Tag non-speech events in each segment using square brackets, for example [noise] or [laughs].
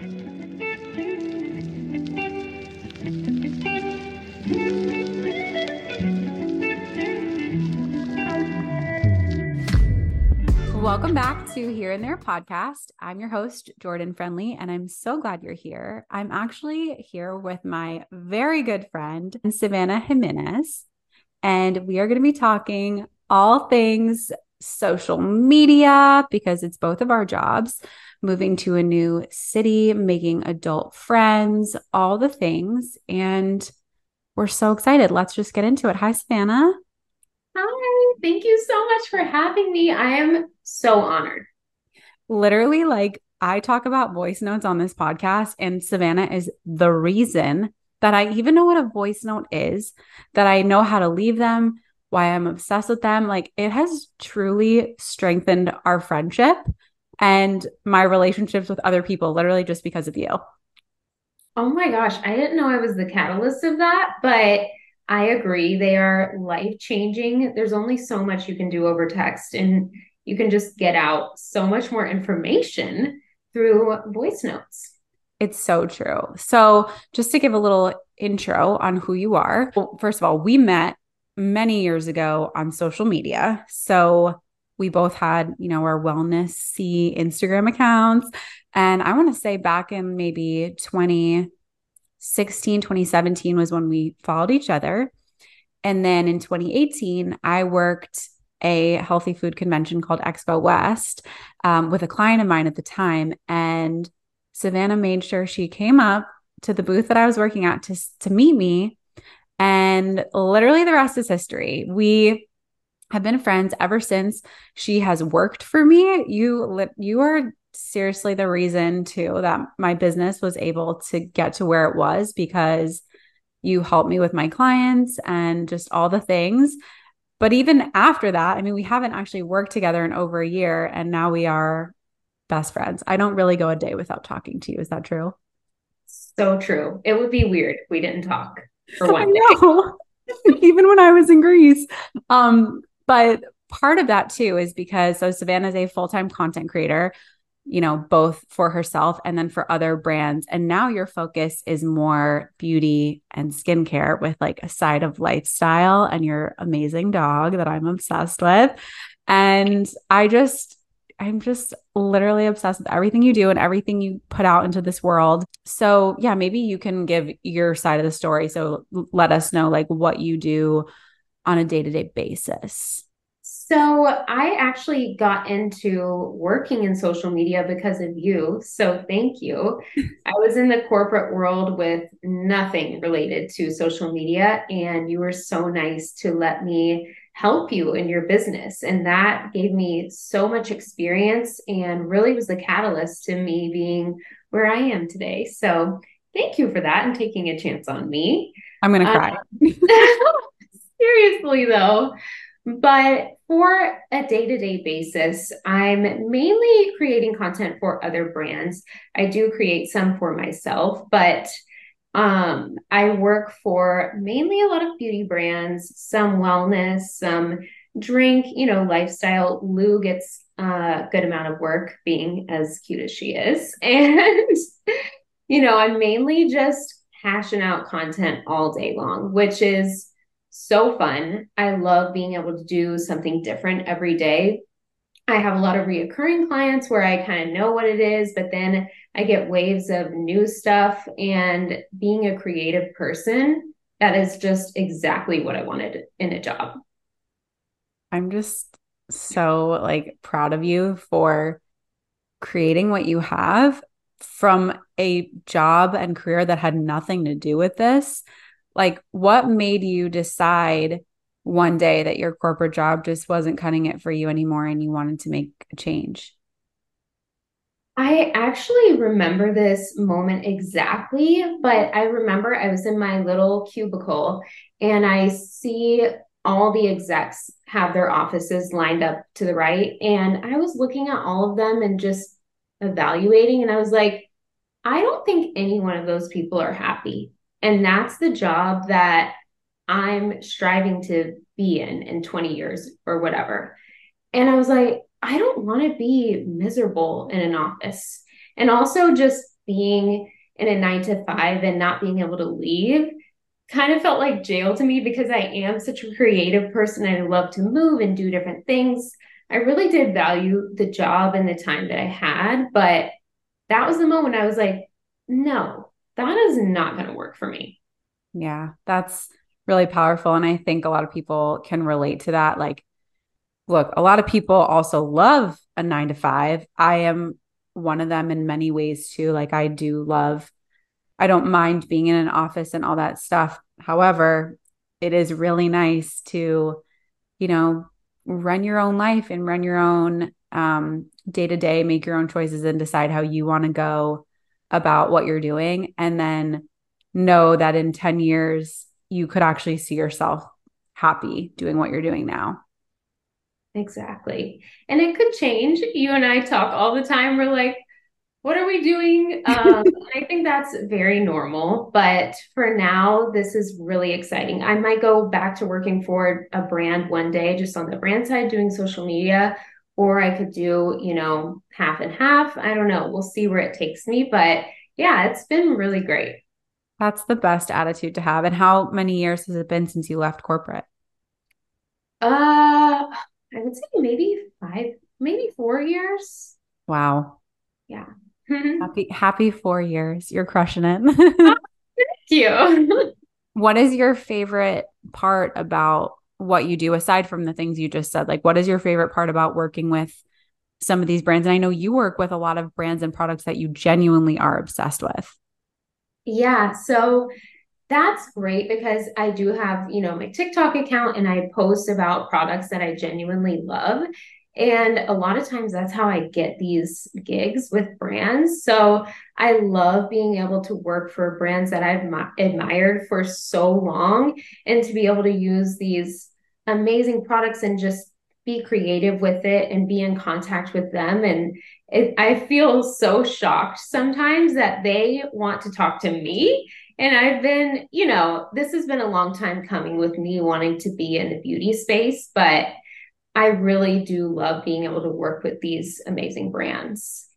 Welcome back to Here and There podcast. I'm your host, Jordan Friendly, and I'm so glad you're here. I'm actually here with my very good friend, Savanna Jimenez, and we are going to be talking all things social media because it's both of our jobs moving to a new city, making adult friends, all the things. And we're so excited. Let's just get into it. Hi, Savanna. Hi, thank you so much for having me. I am so honored. Literally, like I talk about voice notes on this podcast, and Savanna is the reason that I even know what a voice note is, that I know how to leave them, why I'm obsessed with them. Like it has truly strengthened our friendship and my relationships with other people, literally just because of you. Oh my gosh, I didn't know I was the catalyst of that, but I agree. They are life changing. There's only so much you can do over text, and you can just get out so much more information through voice notes. It's so true. So, just to give a little intro on who you are, well, first of all, we met many years ago on social media. So, we both had, you know, our wellness see Instagram accounts. And I want to say back in maybe 2016, 2017 was when we followed each other. And then in 2018, I worked a healthy food convention called Expo West um, with a client of mine at the time. And Savanna made sure she came up to the booth that I was working at to, to meet me. And literally the rest is history. We have been friends ever since she has worked for me. You you are seriously the reason too that my business was able to get to where it was because you helped me with my clients and just all the things. But even after that, I mean, we haven't actually worked together in over a year and now we are best friends. I don't really go a day without talking to you. Is that true? So true. It would be weird if we didn't talk for [laughs] one day. [laughs] Even when I was in Greece. Um, but part of that too is because so Savanna is a full-time content creator, you know, both for herself and then for other brands. And now your focus is more beauty and skincare with like a side of lifestyle and your amazing dog that I'm obsessed with. And I just I'm just literally obsessed with everything you do and everything you put out into this world. So, yeah, maybe you can give your side of the story. So, let us know like what you do on a day to day basis. So, I actually got into working in social media because of you. So, thank you. [laughs] I was in the corporate world with nothing related to social media, and you were so nice to let me help you in your business. And that gave me so much experience and really was the catalyst to me being where I am today. So thank you for that and taking a chance on me. I'm going to cry. Um, [laughs] seriously, though. But for a day to day basis, I'm mainly creating content for other brands. I do create some for myself, but um, I work for mainly a lot of beauty brands, some wellness, some drink, you know, lifestyle. Lou gets a good amount of work being as cute as she is. [laughs] And, you know, I'm mainly just hashing out content all day long, which is so fun. I love being able to do something different every day. I have a lot of reoccurring clients where I kind of know what it is, but then I get waves of new stuff. And being a creative person, that is just exactly what I wanted in a job. I'm just so like proud of you for creating what you have from a job and career that had nothing to do with this. Like, what made you decide one day that your corporate job just wasn't cutting it for you anymore and you wanted to make a change? I actually remember this moment exactly, but I remember I was in my little cubicle and I see all the execs have their offices lined up to the right. And I was looking at all of them and just evaluating, and I was like, I don't think any one of those people are happy. And that's the job that I'm striving to be in in 20 years or whatever. And I was like, I don't want to be miserable in an office. And also just being in a nine to five and not being able to leave kind of felt like jail to me because I am such a creative person I love to move and do different things. I really did value the job and the time that I had, but that was the moment I was like, no, that is not going to work for me. Yeah, that's really powerful. And I think a lot of people can relate to that. Like, look, a lot of people also love a nine to five. I am one of them in many ways too. Like, I do love I don't mind being in an office and all that stuff. However, it is really nice to, you know, run your own life and run your own um, day to day, make your own choices and decide how you want to go about what you're doing. And then know that in 10 years, you could actually see yourself happy doing what you're doing now. Exactly. And it could change. You and I talk all the time. We're like, what are we doing? [laughs] Um, I think that's very normal. But for now, this is really exciting. I might go back to working for a brand one day, just on the brand side, doing social media, or I could do, you know, half and half. I don't know. We'll see where it takes me. But yeah, it's been really great. That's the best attitude to have. And how many years has it been since you left corporate? Uh, I would say maybe five, maybe four years. Wow. Yeah. happy happy four years. You're crushing it. [laughs] [laughs] Thank you. what is your favorite part about what you do aside from the things you just said? Like what is your favorite part about working with some of these brands? And I know you work with a lot of brands and products that you genuinely are obsessed with. Yeah. So that's great because I do have, you know, my TikTok account and I post about products that I genuinely love. And a lot of times that's how I get these gigs with brands. So I love being able to work for brands that I've admired for so long and to be able to use these amazing products and just be creative with it and be in contact with them. And it, I feel so shocked sometimes that they want to talk to me. And I've been, you know, this has been a long time coming with me wanting to be in the beauty space, but I really do love being able to work with these amazing brands.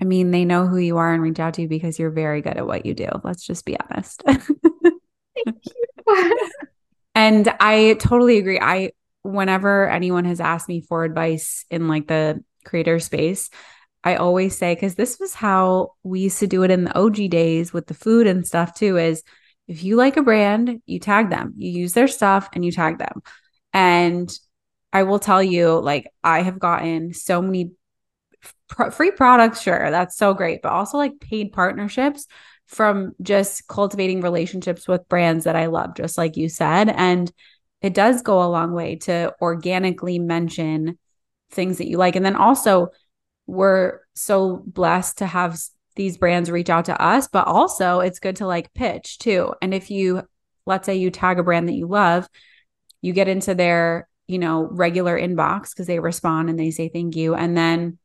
I mean, they know who you are and reach out to you because you're very good at what you do. Let's just be honest. [laughs] [laughs] and I totally agree. I, whenever anyone has asked me for advice in like the creator space, I always say, because this was how we used to do it in the OG days with the food and stuff too, is if you like a brand, you tag them, you use their stuff and you tag them. And I will tell you, like, I have gotten so many free products. Sure, that's so great, but also like paid partnerships from just cultivating relationships with brands that I love, just like you said. And it does go a long way to organically mention things that you like. And then also, we're so blessed to have these brands reach out to us, but also it's good to like pitch too. And if you, let's say you tag a brand that you love, you get into their you know, regular inbox because they respond and they say thank you. And then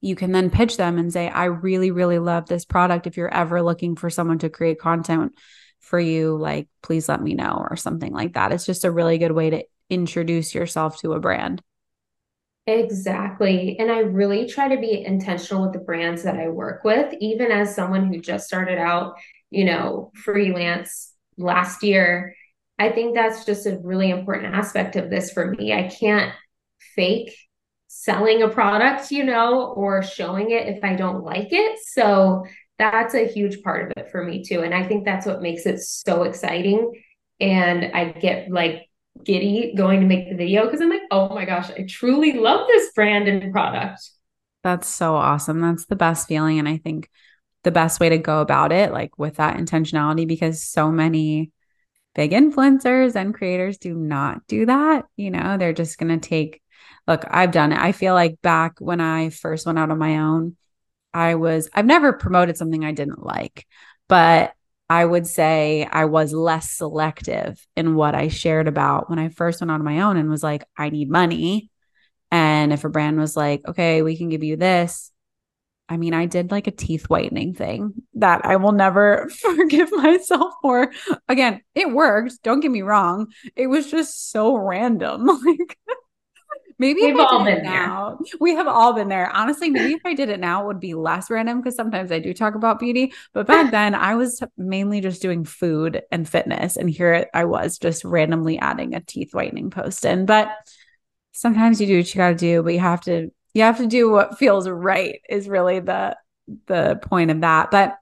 you can then pitch them and say, I really, really love this product. If you're ever looking for someone to create content for you, like, please let me know or something like that. It's just a really good way to introduce yourself to a brand. Exactly. And I really try to be intentional with the brands that I work with, even as someone who just started out, you know, freelance last year. I think that's just a really important aspect of this for me. I can't fake selling a product, you know, or showing it if I don't like it. So that's a huge part of it for me too. And I think that's what makes it so exciting. And I get like giddy going to make the video because I'm like, oh my gosh, I truly love this brand and product. That's so awesome. That's the best feeling. And I think the best way to go about it, like with that intentionality, because so many big influencers and creators do not do that. You know, they're just going to take, look, I've done it. I feel like back when I first went out on my own, I was, I've never promoted something I didn't like, but I would say I was less selective in what I shared about when I first went on my own and was like, I need money. And if a brand was like, okay, we can give you this, I mean, I did like a teeth whitening thing that I will never [laughs] forgive myself for. Again, it worked. Don't get me wrong. It was just so random. [laughs] Like Maybe we've all been now, there. We have all been there. Honestly, maybe if I did it now, it would be less random because sometimes I do talk about beauty. But back [laughs] then, I was mainly just doing food and fitness, and here I was just randomly adding a teeth whitening post in. But sometimes you do what you got to do, but you have to you have to do what feels right. Is really the the point of that. But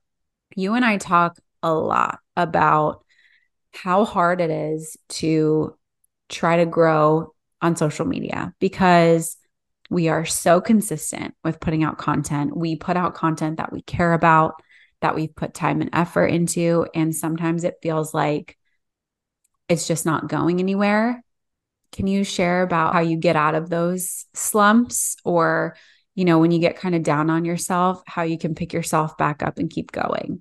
you and I talk a lot about how hard it is to try to grow on social media because we are so consistent with putting out content. We put out content that we care about, that we've put time and effort into. And sometimes it feels like it's just not going anywhere. Can you share about how you get out of those slumps or, you know, when you get kind of down on yourself, how you can pick yourself back up and keep going?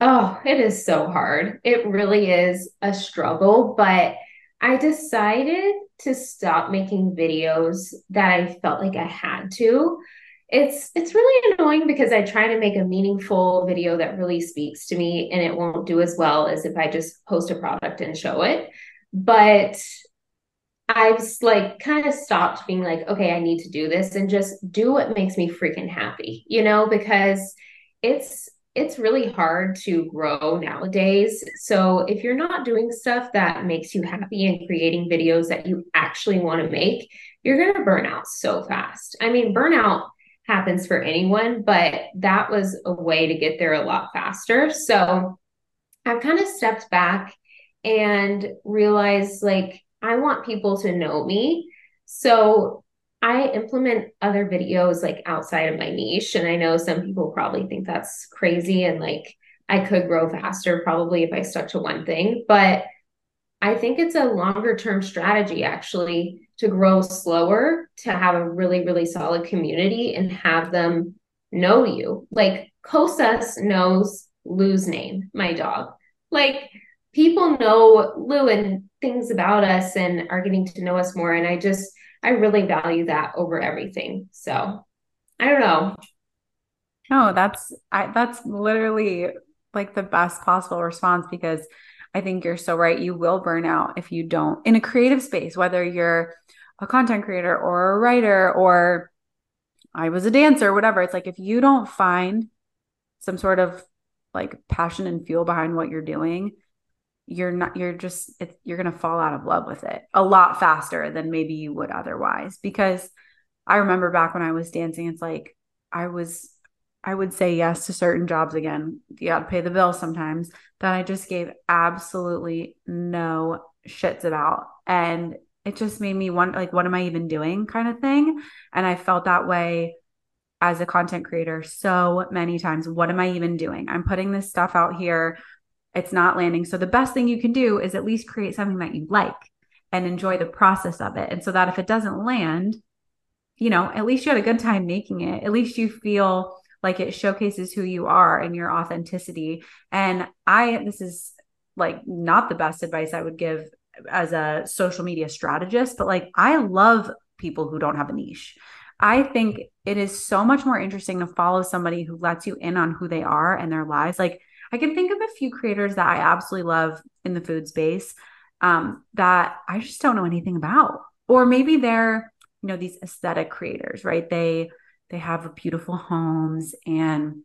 Oh, it is so hard. It really is a struggle, but I decided to stop making videos that I felt like I had to. It's it's really annoying because I try to make a meaningful video that really speaks to me and it won't do as well as if I just post a product and show it. But I've like kind of stopped being like, okay, I need to do this and just do what makes me freaking happy, you know, because it's it's really hard to grow nowadays. So if you're not doing stuff that makes you happy and creating videos that you actually want to make, you're going to burn out so fast. I mean, burnout happens for anyone, but that was a way to get there a lot faster. So I've kind of stepped back and realized like I want people to know me. So I implement other videos like outside of my niche. And I know some people probably think that's crazy and like I could grow faster probably if I stuck to one thing. But I think it's a longer term strategy actually to grow slower, to have a really, really solid community and have them know you. Like Kosas knows Lou's name, my dog. Like people know Lou and things about us and are getting to know us more. And I just, I really value that over everything. So I don't know. No, that's I that's literally like the best possible response because I think you're so right. You will burn out if you don't in a creative space, whether you're a content creator or a writer or I was a dancer, whatever. It's like if you don't find some sort of like passion and fuel behind what you're doing, you're not you're just you're going to fall out of love with it a lot faster than maybe you would otherwise. Because i remember back when i was dancing it's like i was i would say yes to certain jobs again. You got to pay the bill sometimes that i just gave absolutely no shits about. And it just made me wonder like what am i even doing kind of thing. And i felt that way as a content creator so many times. What am i even doing? I'm putting this stuff out here it's not landing. So the best thing you can do is at least create something that you like and enjoy the process of it. And so that if it doesn't land, you know, at least you had a good time making it. At least you feel like it showcases who you are and your authenticity. And I, this is like not the best advice I would give as a social media strategist, but like I love people who don't have a niche. I think it is so much more interesting to follow somebody who lets you in on who they are and their lives. Like I can think of a few creators that I absolutely love in the food space um, that I just don't know anything about. Or maybe they're, you know, these aesthetic creators, right? They they have beautiful homes and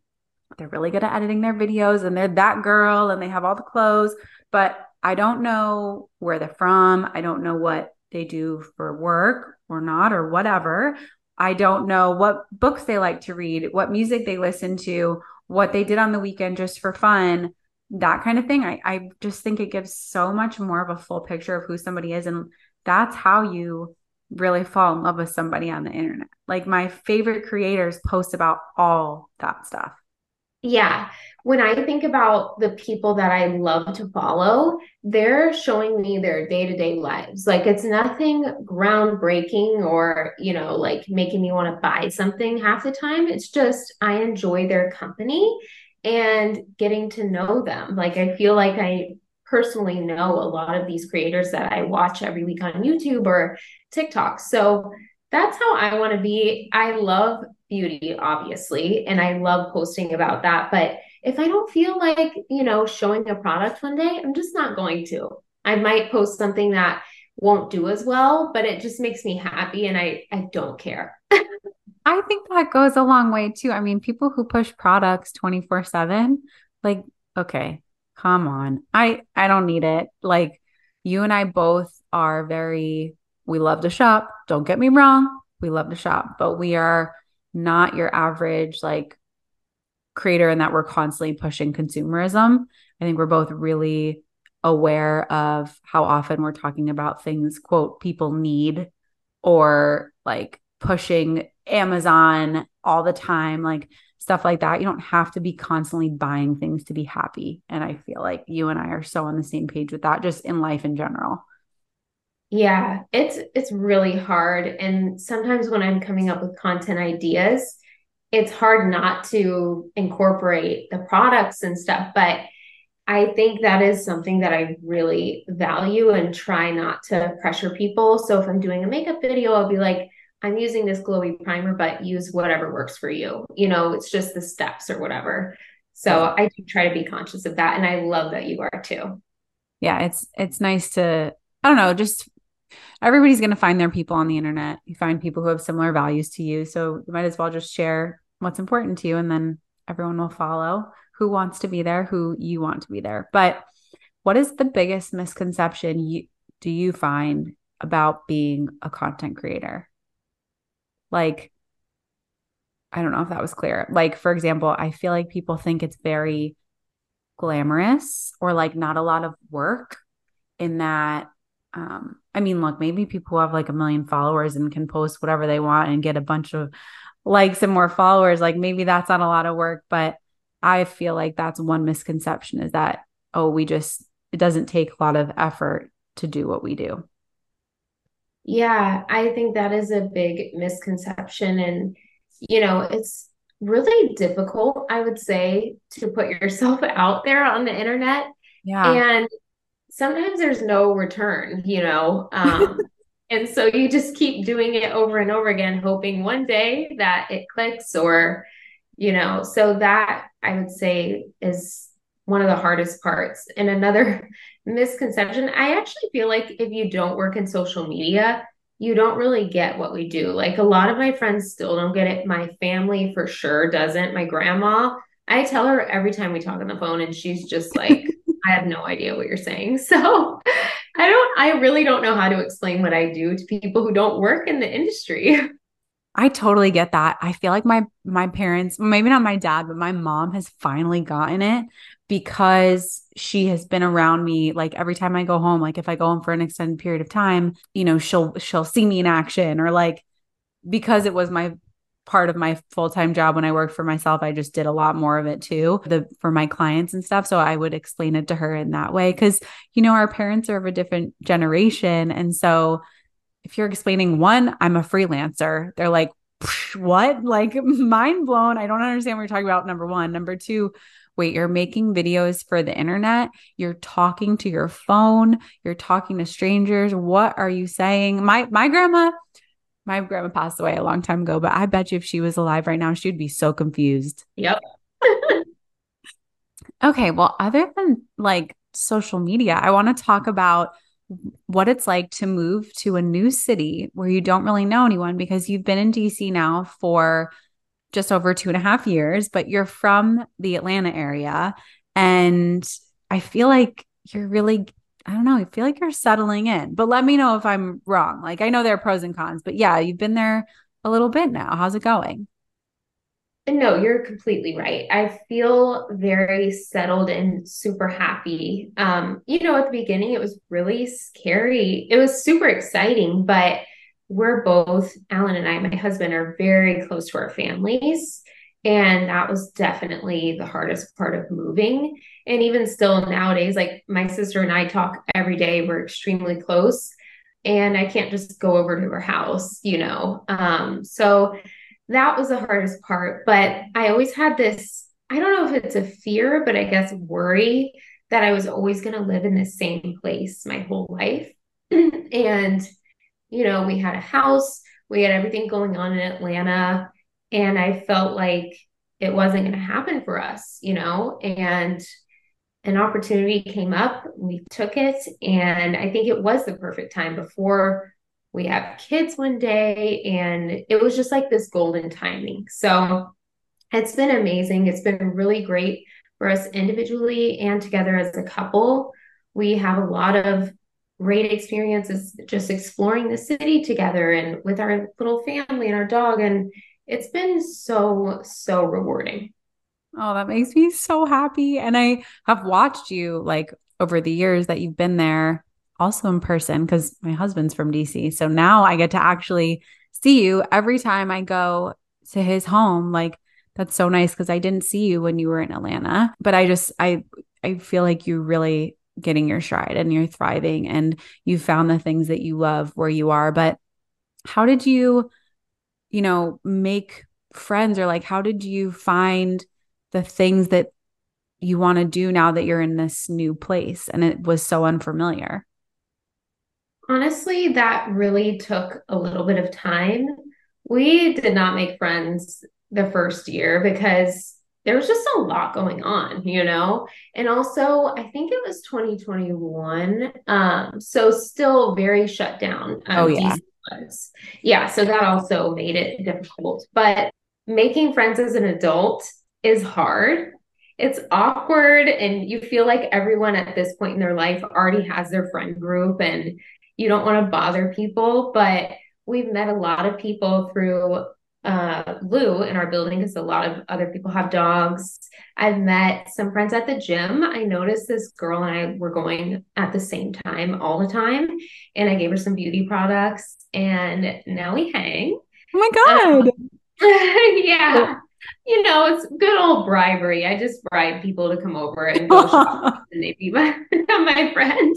they're really good at editing their videos and they're that girl and they have all the clothes, but I don't know where they're from. I don't know what they do for work or not or whatever. I don't know what books they like to read, what music they listen to, what they did on the weekend just for fun, that kind of thing. I, I just think it gives so much more of a full picture of who somebody is. And that's how you really fall in love with somebody on the internet. Like my favorite creators post about all that stuff. Yeah. When I think about the people that I love to follow, they're showing me their day to day lives. Like it's nothing groundbreaking or, you know, like making me want to buy something half the time. It's just I enjoy their company and getting to know them. Like I feel like I personally know a lot of these creators that I watch every week on YouTube or TikTok. So that's how I want to be. I love beauty, obviously, and I love posting about that. But if I don't feel like, you know, showing a product one day, I'm just not going to. I might post something that won't do as well, but it just makes me happy and I I don't care. [laughs] I think that goes a long way too. I mean, people who push products 24/7, like okay, come on. I I don't need it. Like you and I both are very we love to shop. Don't get me wrong. We love to shop, but we are not your average like creator in that we're constantly pushing consumerism. I think we're both really aware of how often we're talking about things quote people need or like pushing Amazon all the time like stuff like that you don't have to be constantly buying things to be happy and I feel like you and I are so on the same page with that just in life in general yeah it's it's really hard and sometimes when I'm coming up with content ideas it's hard not to incorporate the products and stuff but I think that is something that I really value and try not to pressure people. So if I'm doing a makeup video, I'll be like, I'm using this glowy primer, but use whatever works for you. You know, it's just the steps or whatever. So I do try to be conscious of that. And I love that you are too. Yeah, it's it's nice to, I don't know, just everybody's gonna find their people on the internet. You find people who have similar values to you. So you might as well just share what's important to you and then everyone will follow who wants to be there, who you want to be there. But what is the biggest misconception you do you find about being a content creator? Like I don't know if that was clear. Like for example, I feel like people think it's very glamorous or like not a lot of work in that um I mean, look, maybe people who have like a million followers and can post whatever they want and get a bunch of likes and more followers, like maybe that's not a lot of work, but I feel like that's one misconception is that, oh, we just, it doesn't take a lot of effort to do what we do. Yeah, I think that is a big misconception. And, you know, it's really difficult, I would say, to put yourself [laughs] out there on the internet. Yeah. And sometimes there's no return, you know. Um, [laughs] and so you just keep doing it over and over again, hoping one day that it clicks or, you know, so that I would say is one of the hardest parts. And another [laughs] misconception, I actually feel like if you don't work in social media, you don't really get what we do. Like a lot of my friends still don't get it. My family for sure doesn't. My grandma, I tell her every time we talk on the phone, and she's just like, I have no idea what you're saying. [laughs] So I don't, I really don't know how to explain what I do to people who don't work in the industry. I totally get that. I feel like my my parents, maybe not my dad, but my mom has finally gotten it because she has been around me like every time I go home, like if I go home for an extended period of time, you know, she'll she'll see me in action or like because it was my part of my full-time job when I worked for myself, I just did a lot more of it too, the for my clients and stuff, so I would explain it to her in that way cuz you know, our parents are of a different generation and so if you're explaining one, I'm a freelancer, they're like, what? [laughs] Like, mind blown. I don't understand what you're talking about. Number one. Number two, wait, you're making videos for the internet. You're talking to your phone. You're talking to strangers. What are you saying? My, my grandma, my grandma passed away a long time ago, but I bet you if she was alive right now, she'd be so confused. Yep. [laughs] okay. Well, other than like social media, I want to talk about what it's like to move to a new city where you don't really know anyone because you've been in DC now for just over two and a half years, but you're from the Atlanta area. And I feel like you're really, I don't know, I feel like you're settling in, but let me know if I'm wrong. Like I know there are pros and cons, but yeah, you've been there a little bit now. How's it going? No, you're completely right. I feel very settled and super happy. Um, you know, at the beginning, it was really scary. It was super exciting, but we're both, Alan and I, my husband, are very close to our families. And that was definitely the hardest part of moving. And even still nowadays, like my sister and I talk every day, we're extremely close. And I can't just go over to her house, you know. Um, so that was the hardest part. But I always had this I don't know if it's a fear, but I guess worry that I was always going to live in the same place my whole life. [clears throat] and, you know, we had a house, we had everything going on in Atlanta, and I felt like it wasn't going to happen for us, you know? And an opportunity came up, we took it, and I think it was the perfect time before we have kids one day, and it was just like this golden timing. So it's been amazing. It's been really great for us individually and together as a couple. We have a lot of great experiences just exploring the city together and with our little family and our dog. And it's been so, so rewarding. Oh, that makes me so happy. And I have watched you like over the years that you've been there also in person because my husband's from DC. So now I get to actually see you every time I go to his home. Like that's so nice because I didn't see you when you were in Atlanta. But I just I I feel like you really getting your stride and you're thriving and you found the things that you love where you are. But how did you, you know, make friends or like how did you find the things that you want to do now that you're in this new place and it was so unfamiliar? Honestly, that really took a little bit of time. We did not make friends the first year because there was just a lot going on, you know? And also, I think it was 2021. Um, so still very shut down. Um, oh, yeah. Yeah. So that also made it difficult. But making friends as an adult is hard. It's awkward, and you feel like everyone at this point in their life already has their friend group, and you don't want to bother people. But we've met a lot of people through uh, Lou in our building because a lot of other people have dogs. I've met some friends at the gym. I noticed this girl and I were going at the same time all the time, and I gave her some beauty products, and now we hang. Oh my god! Um, [laughs] yeah. You know, it's good old bribery. I just bribe people to come over and go [laughs] shop, and they be my, [laughs] my friend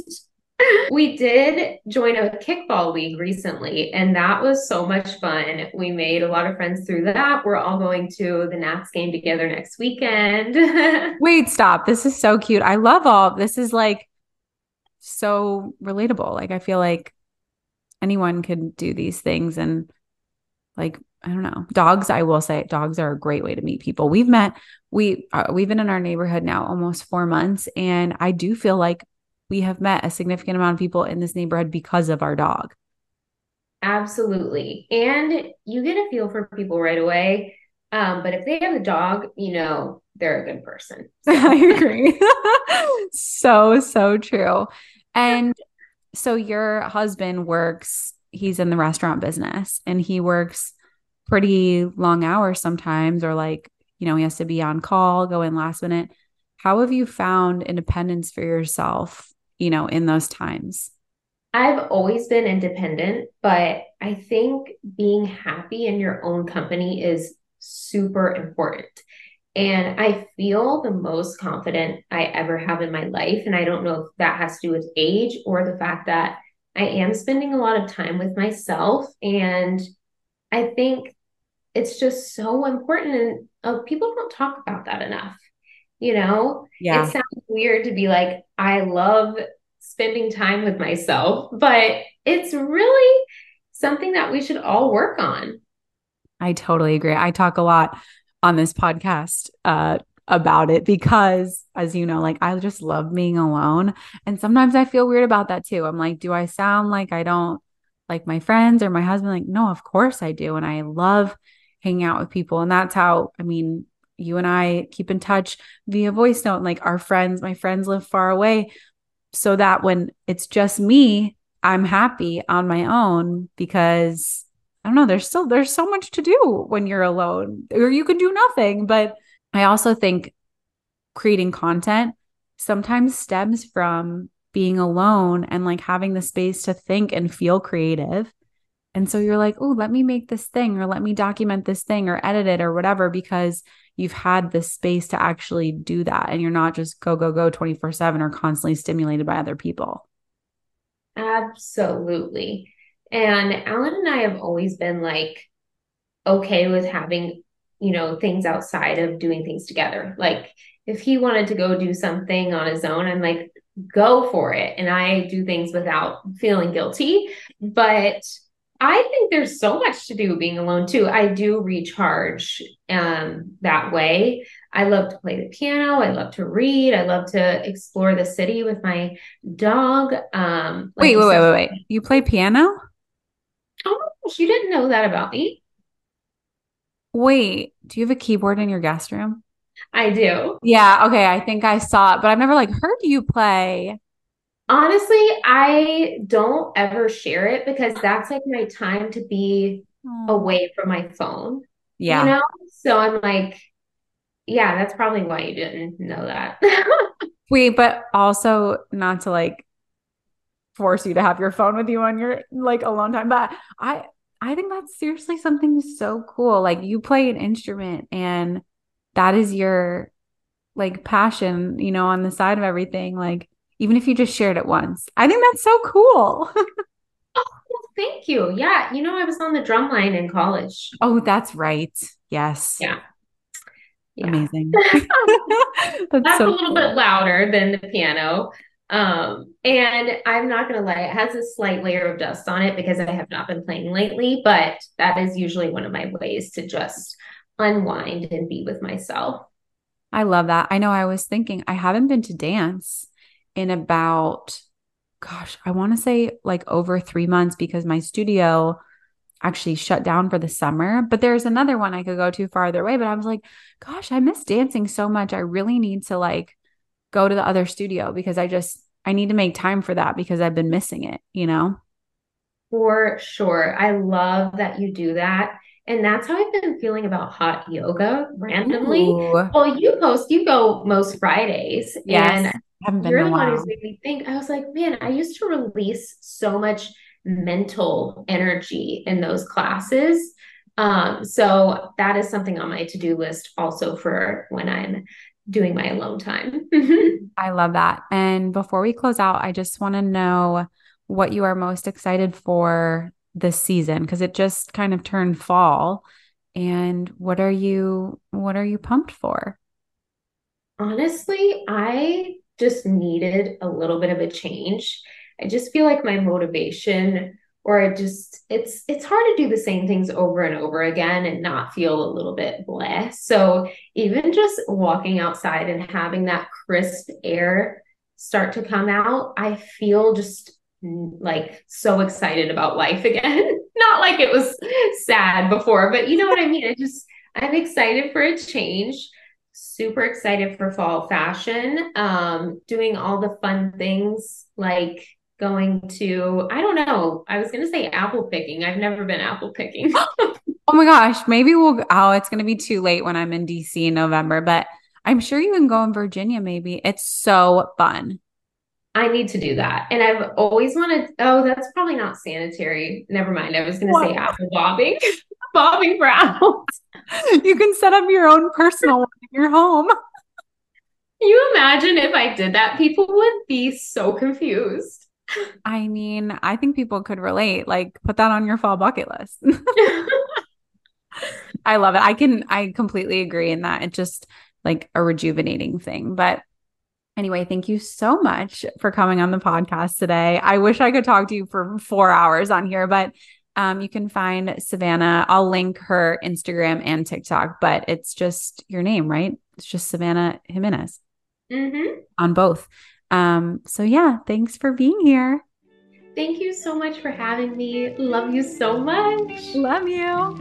we did join a kickball league recently, and that was so much fun. We made a lot of friends through that. We're all going to the Nats game together next weekend. [laughs] Wait, stop. This is so cute. I love all this is like so relatable. Like I feel like anyone could do these things and like I don't know. Dogs, I will say, dogs are a great way to meet people. We've met we uh, we've been in our neighborhood now almost 4 months and I do feel like we have met a significant amount of people in this neighborhood because of our dog. Absolutely. And you get a feel for people right away. Um, but if they have a dog, you know, they're a good person. [laughs] So. I agree. [laughs] so, so true. And so your husband works, he's in the restaurant business and he works pretty long hours sometimes, or like, you know, he has to be on call, go in last minute. How have you found independence for yourself you know, in those times? I've always been independent, but I think being happy in your own company is super important. And I feel the most confident I ever have in my life. And I don't know if that has to do with age or the fact that I am spending a lot of time with myself. And I think it's just so important. And uh, people don't talk about that enough you know? Yeah. it sounds weird to be like i love spending time with myself but it's really something that we should all work on. I totally agree. I talk a lot on this podcast uh, about it because as you know like i just love being alone and sometimes i feel weird about that too. I'm like do i sound like i don't like my friends or my husband? Like no of course i do and i love hanging out with people and that's how i mean you and I keep in touch via voice note. Like our friends, my friends live far away. So that when it's just me, I'm happy on my own because I don't know, there's still there's so much to do when you're alone, or you can do nothing. But I also think creating content sometimes stems from being alone and like having the space to think and feel creative. And so you're like, oh, let me make this thing or let me document this thing or edit it or whatever because you've had the space to actually do that and you're not just go go go 24/7 or constantly stimulated by other people. Absolutely. And Alan and I have always been like okay with having, you know, things outside of doing things together. Like if he wanted to go do something on his own, I'm like go for it and I do things without feeling guilty. But I think there's so much to do being alone too. I do recharge um, that way. I love to play the piano. I love to read. I love to explore the city with my dog. Um, like wait, wait, wait, wait, wait. You play piano? Oh you didn't know that about me. Wait, do you have a keyboard in your guest room? I do. Yeah. Okay. I think I saw it, but I've never like heard you play. Honestly, I don't ever share it because that's like my time to be hmm. away from my phone. Yeah. You know? So I'm like, yeah, that's probably why you didn't know that. [laughs] Wait, but also not to like force you to have your phone with you on your like alone time. But I I think that's seriously something so cool. Like you play an instrument and that is your like passion, you know, on the side of everything. Like even if you just shared it once. I think that's so cool. oh, thank you. Yeah. You know, I was on the drum line in college. Oh, that's right. Yes. Yeah. yeah. Amazing. [laughs] [laughs] that's, that's so a little cool. bit louder than the piano. Um, and I'm not gonna lie, it has a slight layer of dust on it because I have not been playing lately, but that is usually one of my ways to just unwind and be with myself. I love that. I know I was thinking I haven't been to dance in about, gosh, I want to say like over three months because my studio actually shut down for the summer. But there's another one I could go to farther away. But I was like, gosh, I miss dancing so much. I really need to like go to the other studio because I just, I need to make time for that because I've been missing it, you know? For sure. I love that you do that. And that's how I've been feeling about hot yoga randomly. Ooh. Well, you post, you go most Fridays. Yes. And haven't been You're the one who's made me think. I was like, man, I used to release so much mental energy in those classes. Um, so that is something on my to-do list also for when I'm doing my alone time. [laughs] I love that. And before we close out, I just want to know what you are most excited for this season because it just kind of turned fall. And what are you what are you pumped for? Honestly, I just needed a little bit of a change. I just feel like my motivation or it just it's it's hard to do the same things over and over again and not feel a little bit blessed. So even just walking outside and having that crisp air start to come out, I feel just mm, like so excited about life [laughs] again. not like it was sad before, but you know what I mean? I just I'm excited for a change super excited for fall fashion. Um, doing all the fun things like going to, I don't know, I was going to say apple picking. I've never been apple picking. [laughs] oh my gosh. Maybe we'll, oh, it's going to be too late when I'm in DC in November, but I'm sure you can go in Virginia maybe. It's so fun. I need to do that. And I've always wanted, oh, that's probably not sanitary. Never mind. I was going to say apple bobbing, [laughs] bobbing for apples. [laughs] You can set up your own personal one in your home. [laughs] You imagine if I did that? People would be so confused. I mean, I think people could relate. Like, put that on your fall bucket list. [laughs] I love it. I can, I completely agree in that. It's just like a rejuvenating thing. But Anyway, thank you so much for coming on the podcast today. I wish I could talk to you for four hours on here, but um, you can find Savanna. I'll link her Instagram and TikTok, but it's just your name, right? It's just Savanna Jimenez mm-hmm. on both. Um, so, yeah, thanks for being here. Thank you so much for having me. Love you so much. Love you.